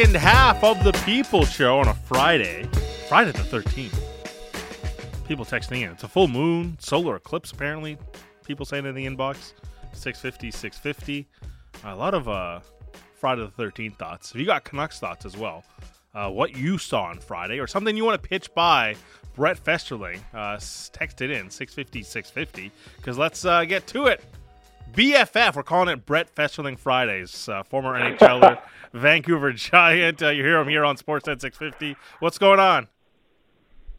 second half of the People Show on a Friday, Friday the 13th. People texting in. It's a full moon, solar eclipse, apparently. People saying in the inbox 650, 650. A lot of uh, Friday the 13th thoughts. If you got Canucks thoughts as well, uh, what you saw on Friday or something you want to pitch by Brett Festerling, uh, text it in 650, 650 because let's uh, get to it. BFF, we're calling it Brett Festerling Fridays. Uh, former NHLer, Vancouver Giant. Uh, you hear him here on Sportsnet 650. What's going on?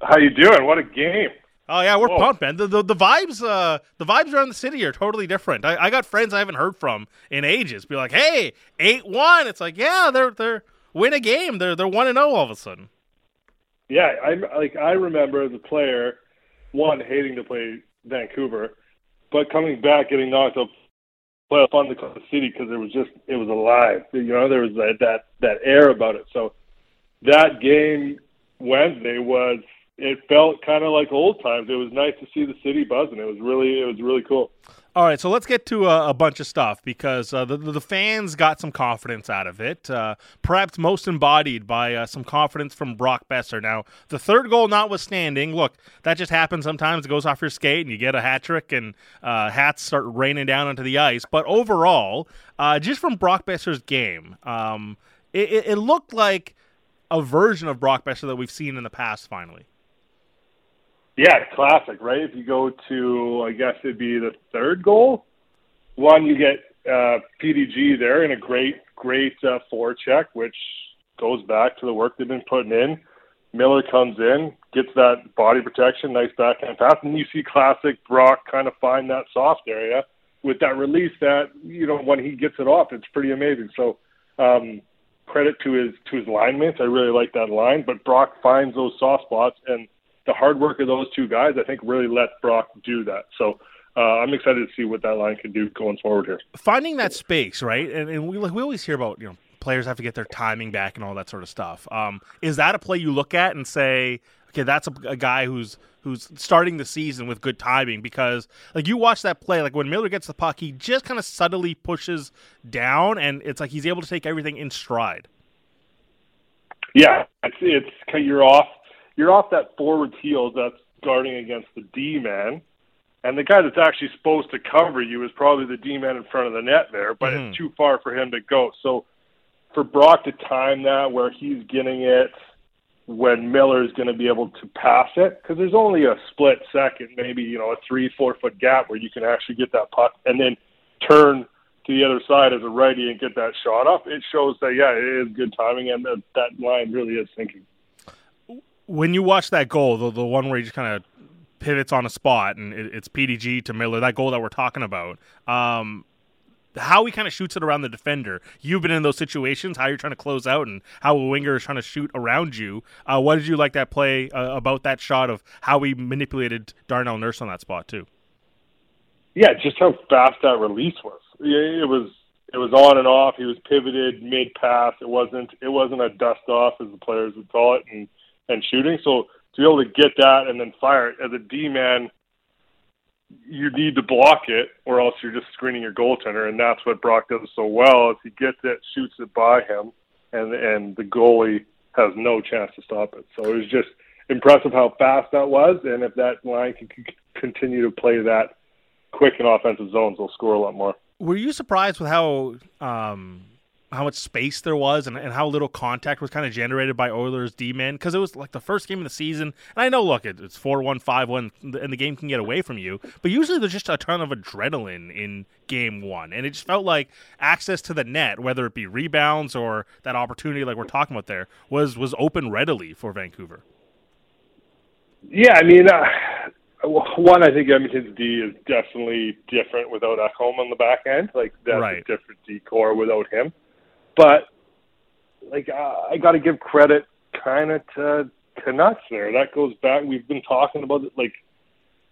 How you doing? What a game! Oh yeah, we're Whoa. pumped, man. The, the, the vibes, uh, the vibes around the city are totally different. I, I got friends I haven't heard from in ages. Be like, hey, eight one. It's like, yeah, they're they're win a game. They're they're one and zero oh all of a sudden. Yeah, I like I remember as a player, one hating to play Vancouver, but coming back getting knocked up playoff on the city because it was just it was alive. You know, there was that that that air about it. So that game Wednesday was it felt kind of like old times. It was nice to see the city buzzing. It was really it was really cool. All right, so let's get to a, a bunch of stuff because uh, the the fans got some confidence out of it. Uh, perhaps most embodied by uh, some confidence from Brock Boeser. Now, the third goal notwithstanding, look, that just happens sometimes. It goes off your skate and you get a hat trick, and uh, hats start raining down onto the ice. But overall, uh, just from Brock Boeser's game, um, it, it, it looked like a version of Brock Boeser that we've seen in the past. Finally. Yeah, classic, right? If you go to, I guess it'd be the third goal. One, you get uh, PDG there in a great, great uh, forecheck, which goes back to the work they've been putting in. Miller comes in, gets that body protection, nice backhand pass, and you see classic Brock kind of find that soft area with that release. That you know when he gets it off, it's pretty amazing. So um, credit to his to his line mates. I really like that line, but Brock finds those soft spots and the hard work of those two guys, I think, really let Brock do that. So uh, I'm excited to see what that line can do going forward here. Finding that space, right? And, and we we always hear about you know players have to get their timing back and all that sort of stuff. Um, is that a play you look at and say, okay, that's a, a, guy who's who's starting the season with good timing? Because like you watch that play, like when Miller gets the puck, he just kind of subtly pushes down, and it's like he's able to take everything in stride. Yeah, it's it's you're off you're off that forward heel that's guarding against the D man, and the guy that's actually supposed to cover you is probably the D man in front of the net there, but mm-hmm. it's too far for him to go. So for Brock to time that where he's getting it when Miller's going to be able to pass it, because there's only a split second, maybe you know a three four foot gap where you can actually get that puck and then turn to the other side as a righty and get that shot up. It shows that yeah, it is good timing and that, that line really is syncing when you watch that goal, the the one where he just kind of pivots on a spot and it, it's PDG to Miller, that goal that we're talking about. Um, how he kind of shoots it around the defender. You've been in those situations, how you're trying to close out and how a winger is trying to shoot around you. Uh, what did you like that play uh, about that shot of how he manipulated Darnell Nurse on that spot too? Yeah, just how fast that release was. It was it was on and off. He was pivoted mid pass. It wasn't it wasn't a dust off as the players would call it, and and shooting. So to be able to get that and then fire it as a D man, you need to block it, or else you're just screening your goaltender, and that's what Brock does so well. Is he gets it, shoots it by him, and and the goalie has no chance to stop it. So it was just impressive how fast that was, and if that line can continue to play that quick in offensive zones, they'll score a lot more. Were you surprised with how um, how much space there was and, and how little contact was kind of generated by Oilers D men because it was like the first game of the season. And I know, look, it, it's 4 1, 5 1, and the game can get away from you. But usually there's just a ton of adrenaline in game one. And it just felt like access to the net, whether it be rebounds or that opportunity like we're talking about there, was, was open readily for Vancouver. Yeah, I mean, uh, one, I think Edmonton's D is definitely different without Ekholm on the back end. Like, that's right. a different D core without him. But like uh, I got to give credit kind of to Canucks there. That goes back. We've been talking about it. Like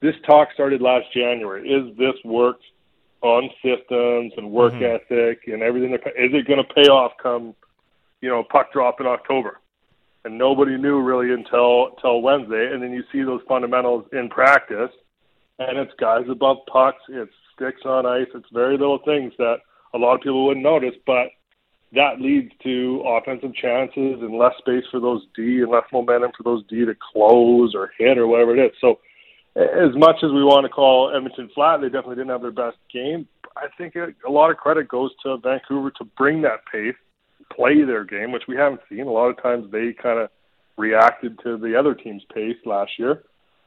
this talk started last January. Is this work on systems and work mm-hmm. ethic and everything? Is it going to pay off come you know puck drop in October? And nobody knew really until until Wednesday. And then you see those fundamentals in practice, and it's guys above pucks. It's sticks on ice. It's very little things that a lot of people wouldn't notice, but that leads to offensive chances and less space for those D and less momentum for those D to close or hit or whatever it is. So, as much as we want to call Edmonton flat, they definitely didn't have their best game. I think a lot of credit goes to Vancouver to bring that pace, play their game, which we haven't seen. A lot of times they kind of reacted to the other team's pace last year.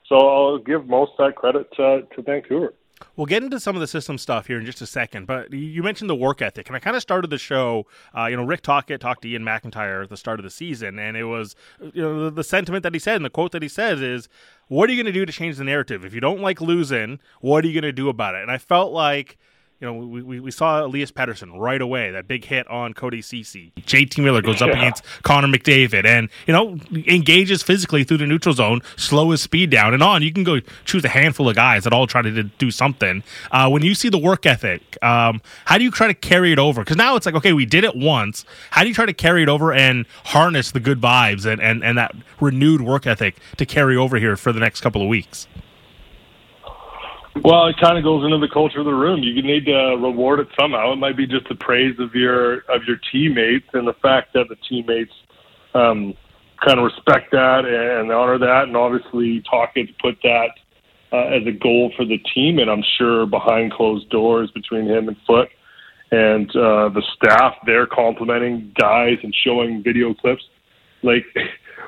So I'll give most of that credit to, to Vancouver. We'll get into some of the system stuff here in just a second, but you mentioned the work ethic, and I kind of started the show. Uh, you know, Rick Tocchet talked to Iain MacIntyre at the start of the season, and it was you know the sentiment that he said and the quote that he says is, "What are you going to do to change the narrative? If you don't like losing, what are you going to do about it?" And I felt like you know, we, we, we saw Elias Pettersson right away, that big hit on Cody Ceci. JT Miller goes up yeah. against Connor McDavid and, you know, engages physically through the neutral zone, slow his speed down and on. You can go choose a handful of guys that all try to do something. Uh, when you see the work ethic, um, how do you try to carry it over? Because now it's like, okay, we did it once. How do you try to carry it over and harness the good vibes and, and, and that renewed work ethic to carry over here for the next couple of weeks? Well, it kind of goes into the culture of the room. You need to reward it somehow. It might be just the praise of your of your teammates and the fact that the teammates um, kind of respect that and honor that, and obviously Tocchet put that uh, as a goal for the team. And I'm sure behind closed doors between him and Foote and uh, the staff, they're complimenting guys and showing video clips. Like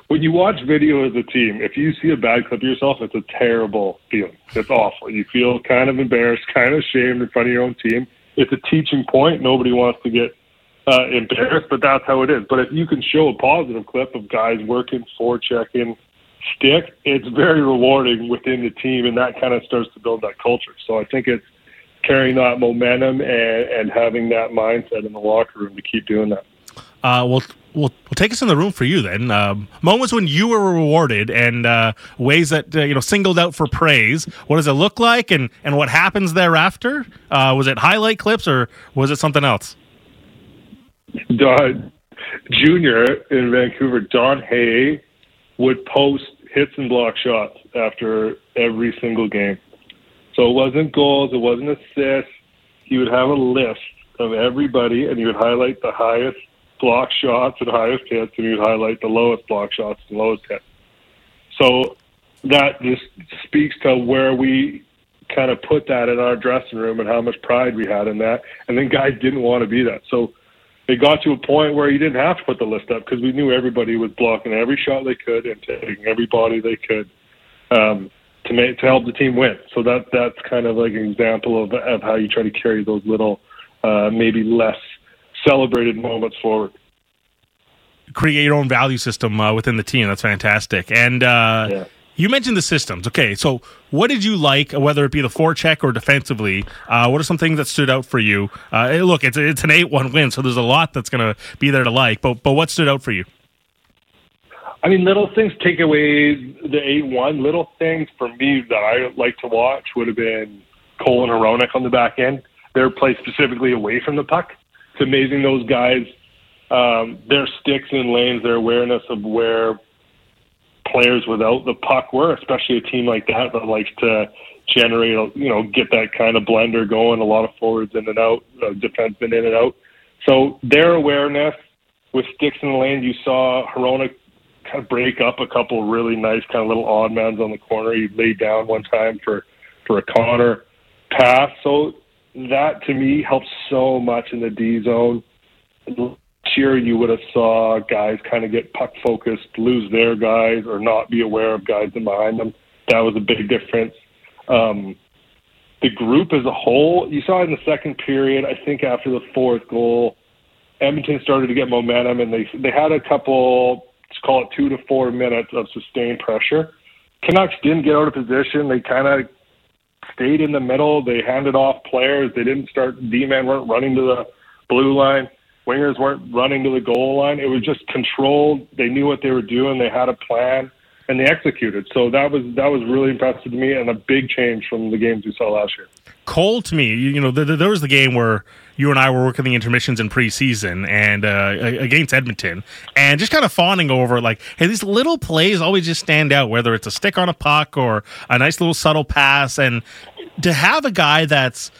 when you watch video as a team, if you see a bad clip of yourself, it's a terrible feeling. It's awful. You feel kind of embarrassed, kind of ashamed in front of your own team. It's a teaching point. Nobody wants to get uh, embarrassed, but that's how it is. But if you can show a positive clip of guys working, forechecking, stick, it's very rewarding within the team, and that kind of starts to build that culture. So I think it's carrying that momentum and, and having that mindset in the locker room to keep doing that. Uh, well, well, well, take us in the room for you then. Um, moments when you were rewarded and uh, ways that uh, you know singled out for praise. What does it look like, and and what happens thereafter? Uh, was it highlight clips or was it something else? Don Junior in Vancouver, Don Hay would post hits and block shots after every single game. So it wasn't goals, it wasn't assists. He would have a list of everybody, and he would highlight the highest block shots and highest hits, and you'd highlight the lowest block shots and lowest hits. So that just speaks to where we kind of put that in our dressing room and how much pride we had in that. And then guys didn't want to be that. So it got to a point where you didn't have to put the list up because we knew everybody was blocking every shot they could and taking every body they could um, to make to help the team win. So that that's kind of like an example of of how you try to carry those little uh, maybe less celebrated moments forward. Create your own value system uh, within the team. That's fantastic. And uh, yeah. you mentioned the systems. Okay, so what did you like, whether it be the forecheck or defensively? Uh, what are some things that stood out for you? Uh, look, it's it's an eight-one win, so there's a lot that's going to be there to like. But but what stood out for you? I mean, little things take away the eight-one. Little things for me that I like to watch would have been Cole and on the back end. They're played specifically away from the puck it's amazing those guys, um, their sticks and lanes, their awareness of where players without the puck were, especially a team like that that likes to generate, you know, get that kind of blender going. A lot of forwards in and out, uh, defensemen in and out. So their awareness with sticks in the lane, you saw Hronek kind of break up a couple really nice kind of little odd mans on the corner. He laid down one time for for a Connor pass. So that to me helps so much in the D zone. Year, you would have saw guys kind of get puck focused, lose their guys, or not be aware of guys in behind them. That was a big difference. Um, the group as a whole, you saw in the second period. I think after the fourth goal, Edmonton started to get momentum, and they they had a couple, let's call it two to four minutes of sustained pressure. Canucks didn't get out of position. They kind of stayed in the middle. They handed off players. They didn't start. D-men weren't running to the blue line. Wingers weren't running to the goal line. It was just controlled. They knew what they were doing. They had a plan and they executed. So that was that was really impressive to me and a big change from the games we saw last year. Cole, to me, you, know, the, the, there was the game where you and I were working the intermissions in preseason and uh, against Edmonton, and just kind of fawning over like, hey, these little plays always just stand out, whether it's a stick on a puck or a nice little subtle pass, and to have a guy that's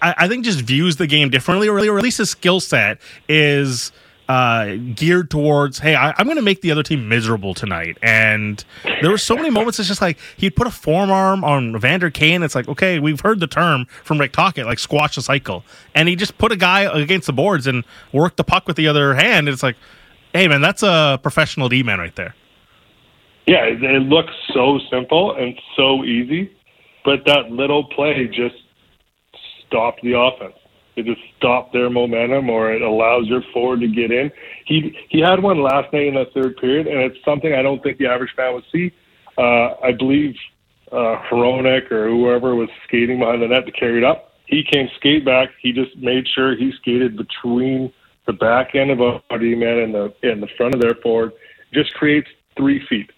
I, I think just views the game differently, or, or at least his skill set is uh, geared towards, hey, I, am going to make the other team miserable tonight. And there were so many moments. It's just like he'd put a forearm on Vander Kane. It's like, okay, we've heard the term from Rick Tocchet, like squash the cycle, and he just put a guy against the boards and worked the puck with the other hand. And it's like, hey, man, that's a professional D man right there. Yeah, it looks so simple and so easy, but that little play just stopped the offense. It just stopped their momentum, or it allows your forward to get in. He he had one last night in the third period, and it's something I don't think the average fan would see. Uh, I believe uh, Hronek or whoever was skating behind the net to carry it up. He came skate back. He just made sure he skated between the back end of a D man and the and the front of their forward. Just creates three feet.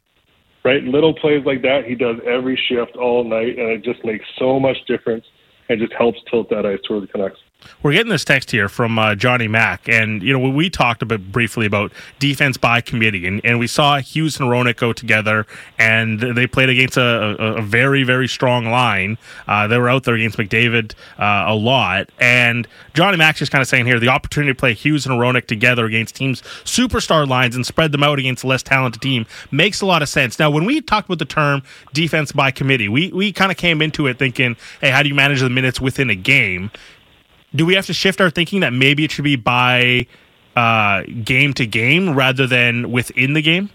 Right, little plays like that he does every shift all night, and it just makes so much difference and just helps tilt that ice toward the Canucks. We're getting this text here from uh, Johnny Mack, and you know we talked a bit briefly about defense by committee, and, and we saw Hughes and Hronek go together, and they played against a, a, a very very strong line. Uh, they were out there against McDavid uh, a lot, and Johnny Mack's just kind of saying here the opportunity to play Hughes and Hronek together against teams superstar lines and spread them out against a less talented team makes a lot of sense. Now, when we talked about the term defense by committee, we we kind of came into it thinking, hey, how do you manage the minutes within a game? Do we have to shift our thinking that maybe it should be by uh, game to game rather than within the game?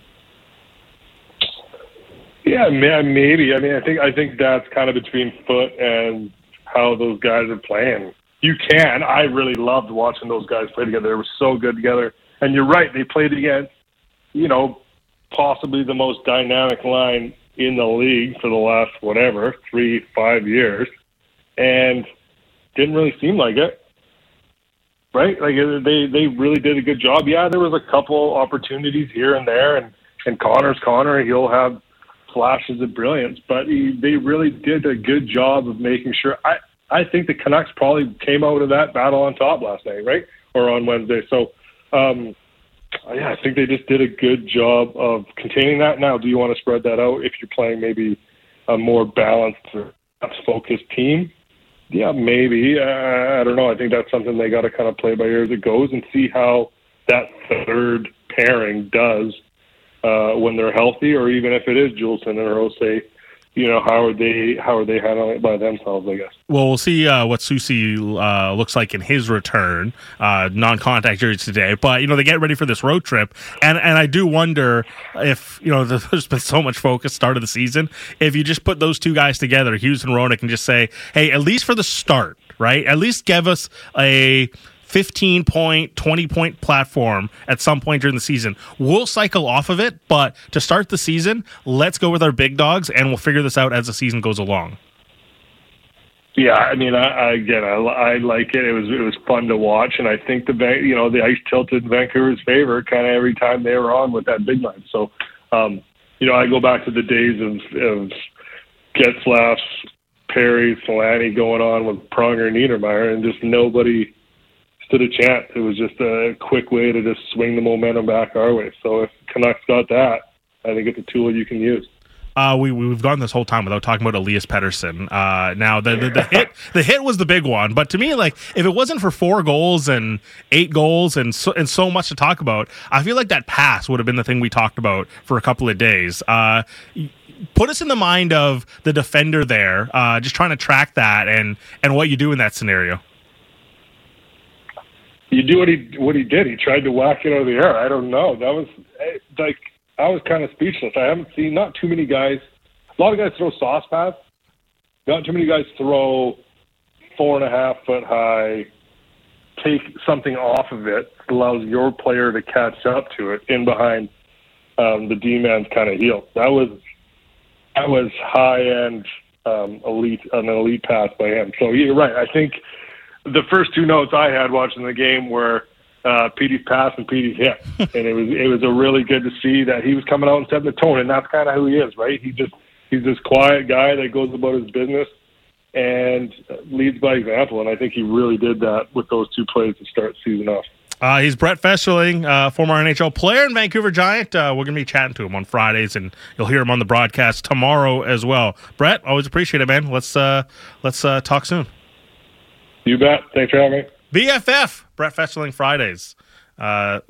Yeah, maybe. I mean, I think I think that's kind of between Foote and how those guys are playing. You can. I really loved watching those guys play together. They were so good together. And you're right. They played against, you know, possibly the most dynamic line in the league for the last whatever three, five years, and didn't really seem like it. Right? Like they they really did a good job. Yeah, there was a couple opportunities here and there, and and Connor's Connor. He'll have flashes of brilliance, but he, they really did a good job of making sure. I I think the Canucks probably came out of that battle on top last night, right, or on Wednesday. So. um yeah, I think they just did a good job of containing that. Now, do you want to spread that out if you're playing maybe a more balanced, or focused team? Yeah, maybe. Uh, I don't know. I think that's something they got to kind of play by ear as it goes and see how that third pairing does uh, when they're healthy, or even if it is Juulsen and Rose you know how are they how are they handling it by themselves? I guess. Well, we'll see uh, what Soucy uh, looks like in his return, uh, non-contact jersey today. But you know they get ready for this road trip, and and I do wonder if you know there's been so much focus start of the season. If you just put those two guys together, Hughes and Hronek, and just say, hey, at least for the start, right? At least give us a 15 point, 20 point platform at some point during the season. We'll cycle off of it, but to start the season, let's go with our big dogs and we'll figure this out as the season goes along. Yeah, I mean, I, I again, I, I like it. It was it was fun to watch, and I think the you know the ice tilted in Vancouver's favor kind of every time they were on with that big line. So, um, you know, I go back to the days of of Getzlaf, Perry, Selanne going on with Pronger and Niedermayer, and just nobody stood a chance. It was just a quick way to just swing the momentum back our way. So if Canucks got that, I think it's a tool you can use. Uh, we we've gone this whole time without talking about Elias Pettersson. Uh, now the, the, the hit the hit was the big one, but to me, like if it wasn't for four goals and eight goals and so, and so much to talk about, I feel like that pass would have been the thing we talked about for a couple of days. Uh, put us in the mind of the defender there, uh, just trying to track that and and what you do in that scenario you do what he what he did. He tried to whack it out of the air. I don't know. That was eh, like I was kind of speechless. I haven't seen not too many guys. A lot of guys throw sauce paths. Not too many guys throw four and a half foot high. Take something off of it allows your player to catch up to it in behind um, the D man's kind of heel. That was that was high end um, elite an elite pass by him. So you're right. I think the first two notes I had watching the game were uh, Petey's pass and Petey's hit, and it was it was a really good to see that he was coming out and setting the tone, and that's kind of who he is, right? He just he's this quiet guy that goes about his business and leads by example, and I think he really did that with those two plays to start season off. Uh, he's Brett Festerling, uh, former NHL player and Vancouver Giant. Uh, we're going to be chatting to him on Fridays, and you'll hear him on the broadcast tomorrow as well. Brett, always appreciate it, man. Let's uh, let's uh, talk soon. You bet. Thanks for having me. BFF, Brett Festerling Fridays. Uh,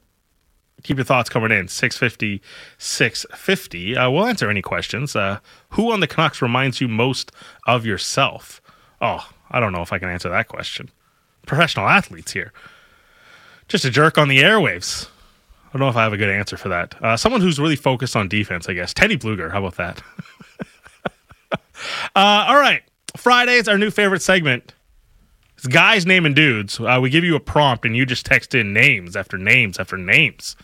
keep your thoughts coming in. 650 650 uh, we'll answer any questions. Uh, who on the canucks reminds you most of yourself? Oh i don't know if i can answer that question. Professional athletes here. Just a jerk on the airwaves. I don't know if i have a good answer for that. Uh, someone who's really focused on defense i guess. Teddy Blueger how about that? Uh, all right. Fridays our new favorite segment it's guys naming dudes. Uh, we give you a prompt and you just text in names after names after names.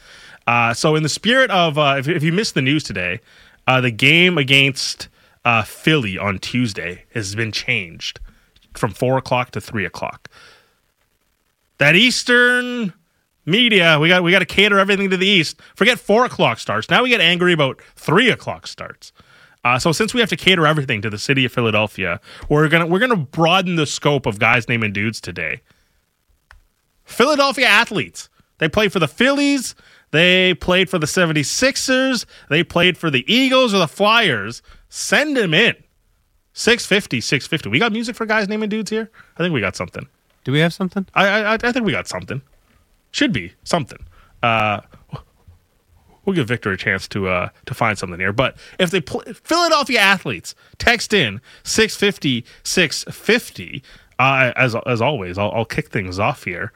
Uh, so, in the spirit of, uh, if, if, you missed the news today, uh, the game against uh, Philly on Tuesday has been changed from four o'clock to three o'clock. That Eastern media, we got we got to cater everything to the East. Forget four o'clock starts. Now we get angry about three o'clock starts. Uh, so since we have to cater everything to the city of Philadelphia, we're gonna we're gonna broaden the scope of guys naming dudes today. Philadelphia athletes. They play for the Phillies. They played for the 76ers. They played for the Eagles or the Flyers. Send them in. 650, 650. We got music for guys naming dudes here? I think we got something. Do we have something? I I, I think we got something. Should be something. Uh, we'll give Victor a chance to uh, to find something here. But if they play, Philadelphia athletes text in 650 650 uh, as as always, I'll, I'll kick things off here.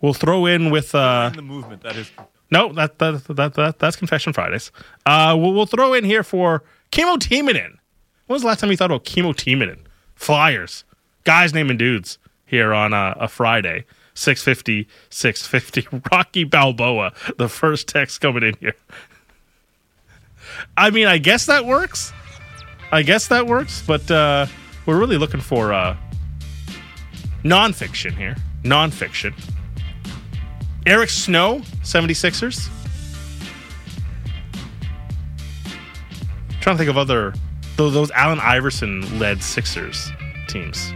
We'll throw in with uh, the movement that is. No, that, that, that, that that's Confession Fridays. Uh, we'll, we'll throw in here for Kimmo Timonen. When was the last time you thought about Kimmo Timonen? Flyers, guys naming dudes here on a, a Friday. 650, 650. Rocky Balboa, the first text coming in here. I mean, I guess that works. I guess that works, but uh, we're really looking for uh, nonfiction here. Nonfiction. Eric Snow, 76ers. trying to think of other those, Allen Iverson led Sixers teams.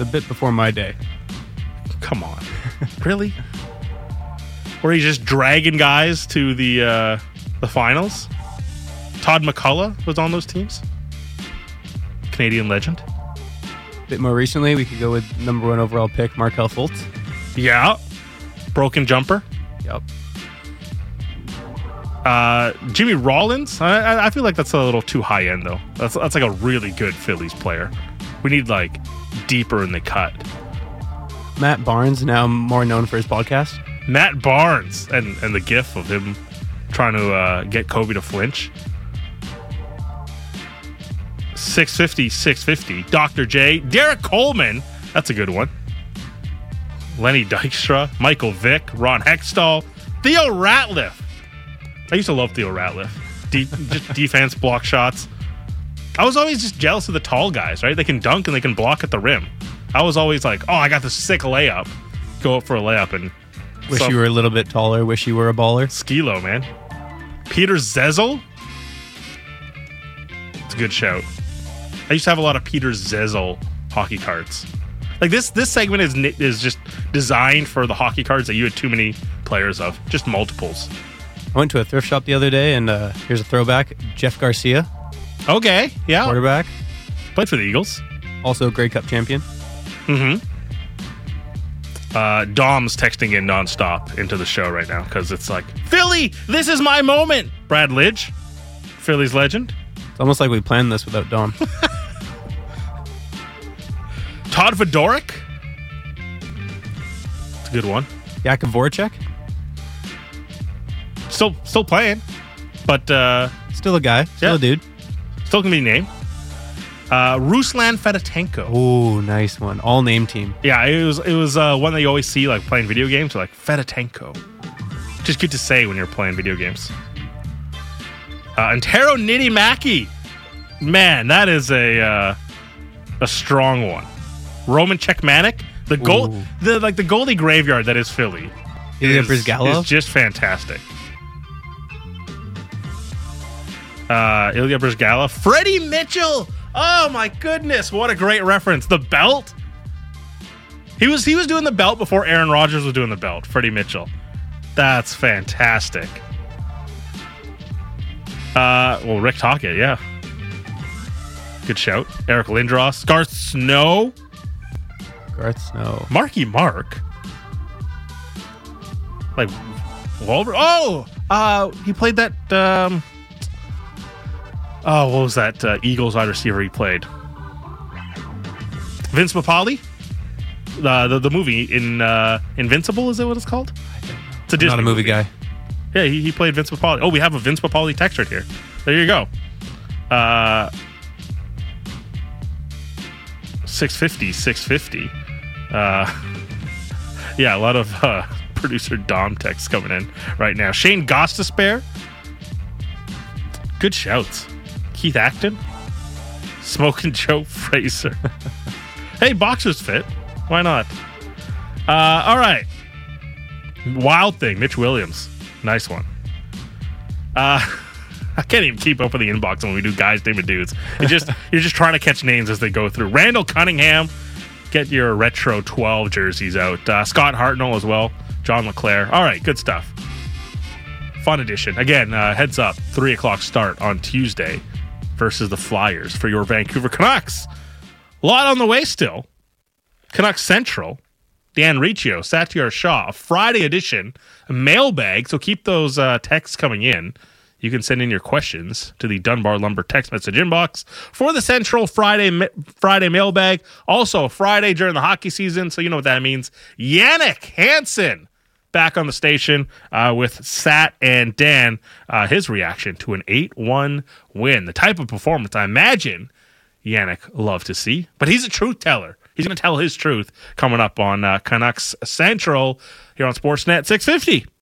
A bit before my day. Come on. really? Were he's just dragging guys to the uh, the finals? Todd MacCulloch was on those teams. Canadian legend. A bit more recently, we could go with number one overall pick Markelle Fultz. Yeah. Broken jumper. Yep. Uh, Jimmy Rollins. I, I feel like that's a little too high end though. That's that's like a really good Phillies player. We need like deeper in the cut. Matt Barnes, now more known for his podcast. Matt Barnes and and the gif of him trying to uh, get Kobe to flinch. 650, 650. Dr. J. Derrick Coleman. That's a good one. Lenny Dykstra. Michael Vick. Ron Hextall. Theo Ratliff. I used to love Theo Ratliff. De- just defense, block shots. I was always just jealous of the tall guys, right? They can dunk and they can block at the rim. I was always like, oh, I got this sick layup. Go up for a layup and Wish some- you were a little bit taller. Wish you were a baller. Skilo, man. Peter Zezel. It's a good shout. I used to have a lot of Peter Zezel hockey cards. Like this, this segment is is just designed for the hockey cards that you had too many players of, just multiples. I went to a thrift shop the other day, and uh, here's a throwback: Jeff Garcia, Okay, yeah, quarterback, played for the Eagles. also Grey Cup champion. Mm-hmm. Uh, Dom's texting in nonstop into the show right now because it's like Philly, this is my moment. Brad Lidge, Philly's legend. It's almost like we planned this without Dom. Todd Fedoruk. It's a good one. Jakub Voracek, Still, still playing, but uh, still a guy, still Yeah. a dude. still can be named. Uh, Ruslan Fedotenko. Oh, nice one. All name team. Yeah, it was it was uh, one that you always see like playing video games. Like Fedotenko, just good to say when you're playing video games. Uh, Antero Niittymäki, man, that is a uh, a strong one. Roman Cechmanek, the goal, Ooh. the like the goalie graveyard that is Philly. Ilya is, is just fantastic. Uh, Ilya Bryzgalov, Freddie Mitchell. Oh my goodness, what a great reference! The belt. He was he was doing the belt before Aaron Rodgers was doing the belt. Freddie Mitchell. That's fantastic. Uh, well, Rick Tocchet, yeah. Good shout. Eric Lindros. Garth Snow. Garth Snow. Marky Mark. Like. Oh, uh, he played that. Um, oh, what was that uh, Eagles wide receiver he played? Vince Papale. Uh, the the movie in uh, Invincible is that what it's called? It's a Disney not a movie guy. Yeah, he, he played Vince Papale. Oh, we have a Vince Papale text right here. There you go. Uh, 650, 650. Uh, yeah, a lot of uh, producer Dom texts coming in right now. Shane Gostisbehere. Good shouts. Keith Acton. Smoking Joe Frazier. hey, boxers fit. Why not? Uh, all right. Wild thing, Mitch Williams. Nice one. Uh, I can't even keep up with the inbox when we do guys, name of dudes. It's just you're just trying to catch names as they go through. Randall Cunningham, get your retro 12 jerseys out. Uh, Scott Hartnell as well. John LeClair. All right, good stuff. Fun edition. Again, uh, heads up, three o'clock start on Tuesday versus the Flyers for your Vancouver Canucks. A lot on the way still. Canucks Central. Dan Riccio, Satiar Shah, a Friday edition, a mailbag. So keep those uh, texts coming in. You can send in your questions to the Dunbar Lumber text message inbox for the Central Friday Friday mailbag. Also, Friday during the hockey season, so you know what that means. Jannik Hansen back on the station uh, with Sat and Dan. Uh, his reaction to an 8 1 win. The type of performance I imagine Jannik loved to see, but he's a truth teller. He's going to tell his truth coming up on uh, Canucks Central here on Sportsnet 650.